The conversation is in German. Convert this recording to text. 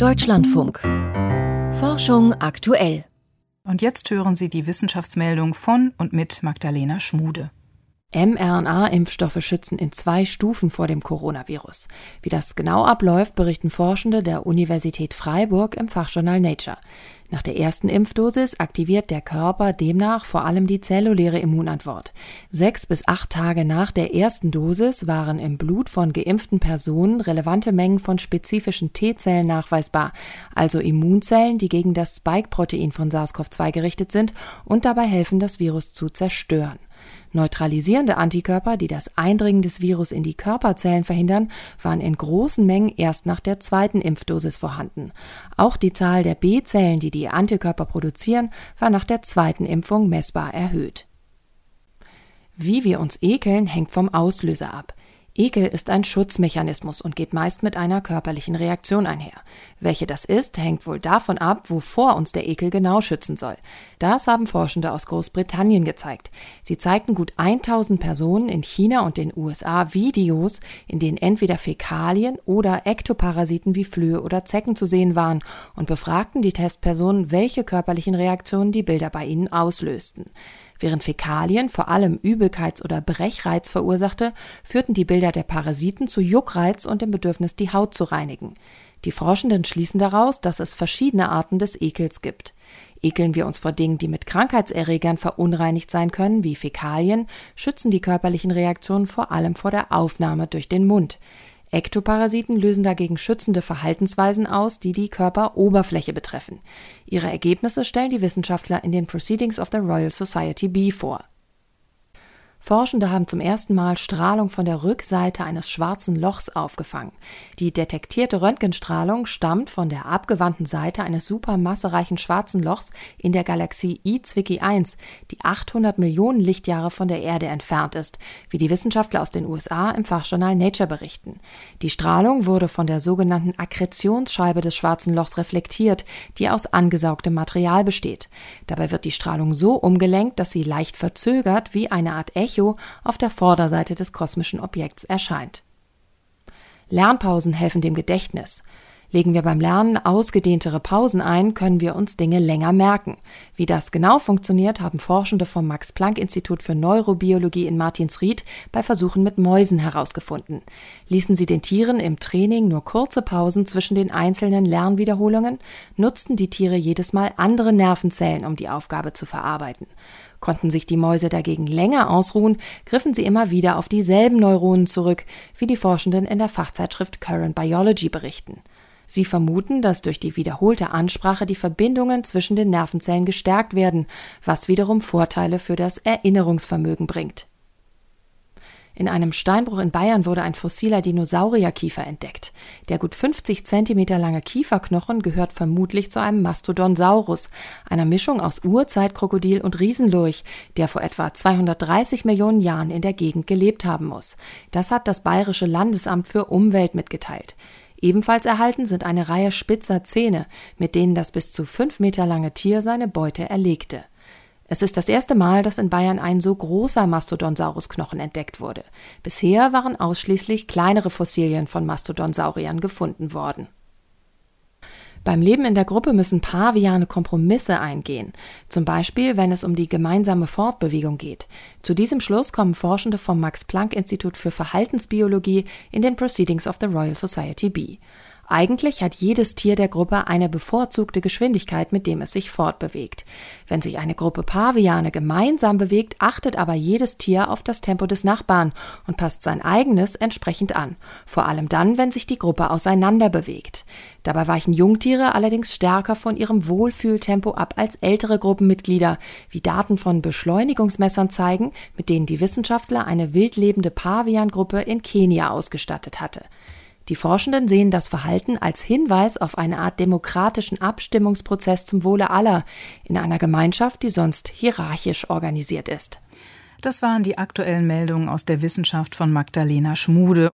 Deutschlandfunk. Forschung aktuell. Und jetzt hören Sie die Wissenschaftsmeldung von und mit Magdalena Schmude mRNA-Impfstoffe schützen in zwei Stufen vor dem Coronavirus. Wie das genau abläuft, berichten Forschende der Universität Freiburg im Fachjournal Nature. Nach der ersten Impfdosis aktiviert der Körper demnach vor allem die zelluläre Immunantwort. Sechs bis acht Tage nach der ersten Dosis waren im Blut von geimpften Personen relevante Mengen von spezifischen T-Zellen nachweisbar, also Immunzellen, die gegen das Spike-Protein von SARS-CoV-2 gerichtet sind und dabei helfen, das Virus zu zerstören. Neutralisierende Antikörper, die das Eindringen des Virus in die Körperzellen verhindern, waren in großen Mengen erst nach der zweiten Impfdosis vorhanden. Auch die Zahl der B-Zellen, die die Antikörper produzieren, war nach der zweiten Impfung messbar erhöht. Wie wir uns ekeln, hängt vom Auslöser ab. Ekel ist ein Schutzmechanismus und geht meist mit einer körperlichen Reaktion einher. Welche das ist, hängt wohl davon ab, wovor uns der Ekel genau schützen soll. Das haben Forschende aus Großbritannien gezeigt. Sie zeigten gut 1000 Personen in China und den USA Videos, in denen entweder Fäkalien oder Ektoparasiten wie Flöhe oder Zecken zu sehen waren und befragten die Testpersonen, welche körperlichen Reaktionen die Bilder bei ihnen auslösten. Während Fäkalien vor allem Übelkeits- oder Brechreiz verursachte, führten die Bilder der Parasiten zu Juckreiz und dem Bedürfnis, die Haut zu reinigen. Die Forschenden schließen daraus, dass es verschiedene Arten des Ekels gibt. Ekeln wir uns vor Dingen, die mit Krankheitserregern verunreinigt sein können, wie Fäkalien, schützen die körperlichen Reaktionen vor allem vor der Aufnahme durch den Mund. Ektoparasiten lösen dagegen schützende Verhaltensweisen aus, die die Körperoberfläche betreffen. Ihre Ergebnisse stellen die Wissenschaftler in den Proceedings of the Royal Society B vor Forschende haben zum ersten Mal Strahlung von der Rückseite eines schwarzen Lochs aufgefangen. Die detektierte Röntgenstrahlung stammt von der abgewandten Seite eines supermassereichen schwarzen Lochs in der Galaxie I Zwicky 1, die 800 Millionen Lichtjahre von der Erde entfernt ist, wie die Wissenschaftler aus den USA im Fachjournal Nature berichten. Die Strahlung wurde von der sogenannten Akkretionsscheibe des schwarzen Lochs reflektiert, die aus angesaugtem Material besteht. Dabei wird die Strahlung so umgelenkt, dass sie leicht verzögert wie eine Art Echo auf der Vorderseite des kosmischen Objekts erscheint. Lernpausen helfen dem Gedächtnis. Legen wir beim Lernen ausgedehntere Pausen ein, können wir uns Dinge länger merken. Wie das genau funktioniert, haben Forschende vom Max Planck Institut für Neurobiologie in Martinsried bei Versuchen mit Mäusen herausgefunden. Ließen sie den Tieren im Training nur kurze Pausen zwischen den einzelnen Lernwiederholungen, nutzten die Tiere jedes Mal andere Nervenzellen, um die Aufgabe zu verarbeiten. Konnten sich die Mäuse dagegen länger ausruhen, griffen sie immer wieder auf dieselben Neuronen zurück, wie die Forschenden in der Fachzeitschrift Current Biology berichten. Sie vermuten, dass durch die wiederholte Ansprache die Verbindungen zwischen den Nervenzellen gestärkt werden, was wiederum Vorteile für das Erinnerungsvermögen bringt. In einem Steinbruch in Bayern wurde ein fossiler Dinosaurierkiefer entdeckt. Der gut 50 cm lange Kieferknochen gehört vermutlich zu einem Mastodonsaurus, einer Mischung aus Urzeitkrokodil und Riesenlurch, der vor etwa 230 Millionen Jahren in der Gegend gelebt haben muss. Das hat das Bayerische Landesamt für Umwelt mitgeteilt. Ebenfalls erhalten sind eine Reihe spitzer Zähne, mit denen das bis zu fünf Meter lange Tier seine Beute erlegte. Es ist das erste Mal, dass in Bayern ein so großer Mastodonsaurusknochen entdeckt wurde. Bisher waren ausschließlich kleinere Fossilien von Mastodonsauriern gefunden worden. Beim Leben in der Gruppe müssen Paviane Kompromisse eingehen, zum Beispiel wenn es um die gemeinsame Fortbewegung geht. Zu diesem Schluss kommen Forschende vom Max Planck Institut für Verhaltensbiologie in den Proceedings of the Royal Society B. Eigentlich hat jedes Tier der Gruppe eine bevorzugte Geschwindigkeit, mit dem es sich fortbewegt. Wenn sich eine Gruppe Paviane gemeinsam bewegt, achtet aber jedes Tier auf das Tempo des Nachbarn und passt sein eigenes entsprechend an, vor allem dann, wenn sich die Gruppe auseinander bewegt. Dabei weichen Jungtiere allerdings stärker von ihrem Wohlfühltempo ab als ältere Gruppenmitglieder, wie Daten von Beschleunigungsmessern zeigen, mit denen die Wissenschaftler eine wildlebende Paviangruppe in Kenia ausgestattet hatte. Die Forschenden sehen das Verhalten als Hinweis auf eine Art demokratischen Abstimmungsprozess zum Wohle aller in einer Gemeinschaft, die sonst hierarchisch organisiert ist. Das waren die aktuellen Meldungen aus der Wissenschaft von Magdalena Schmude.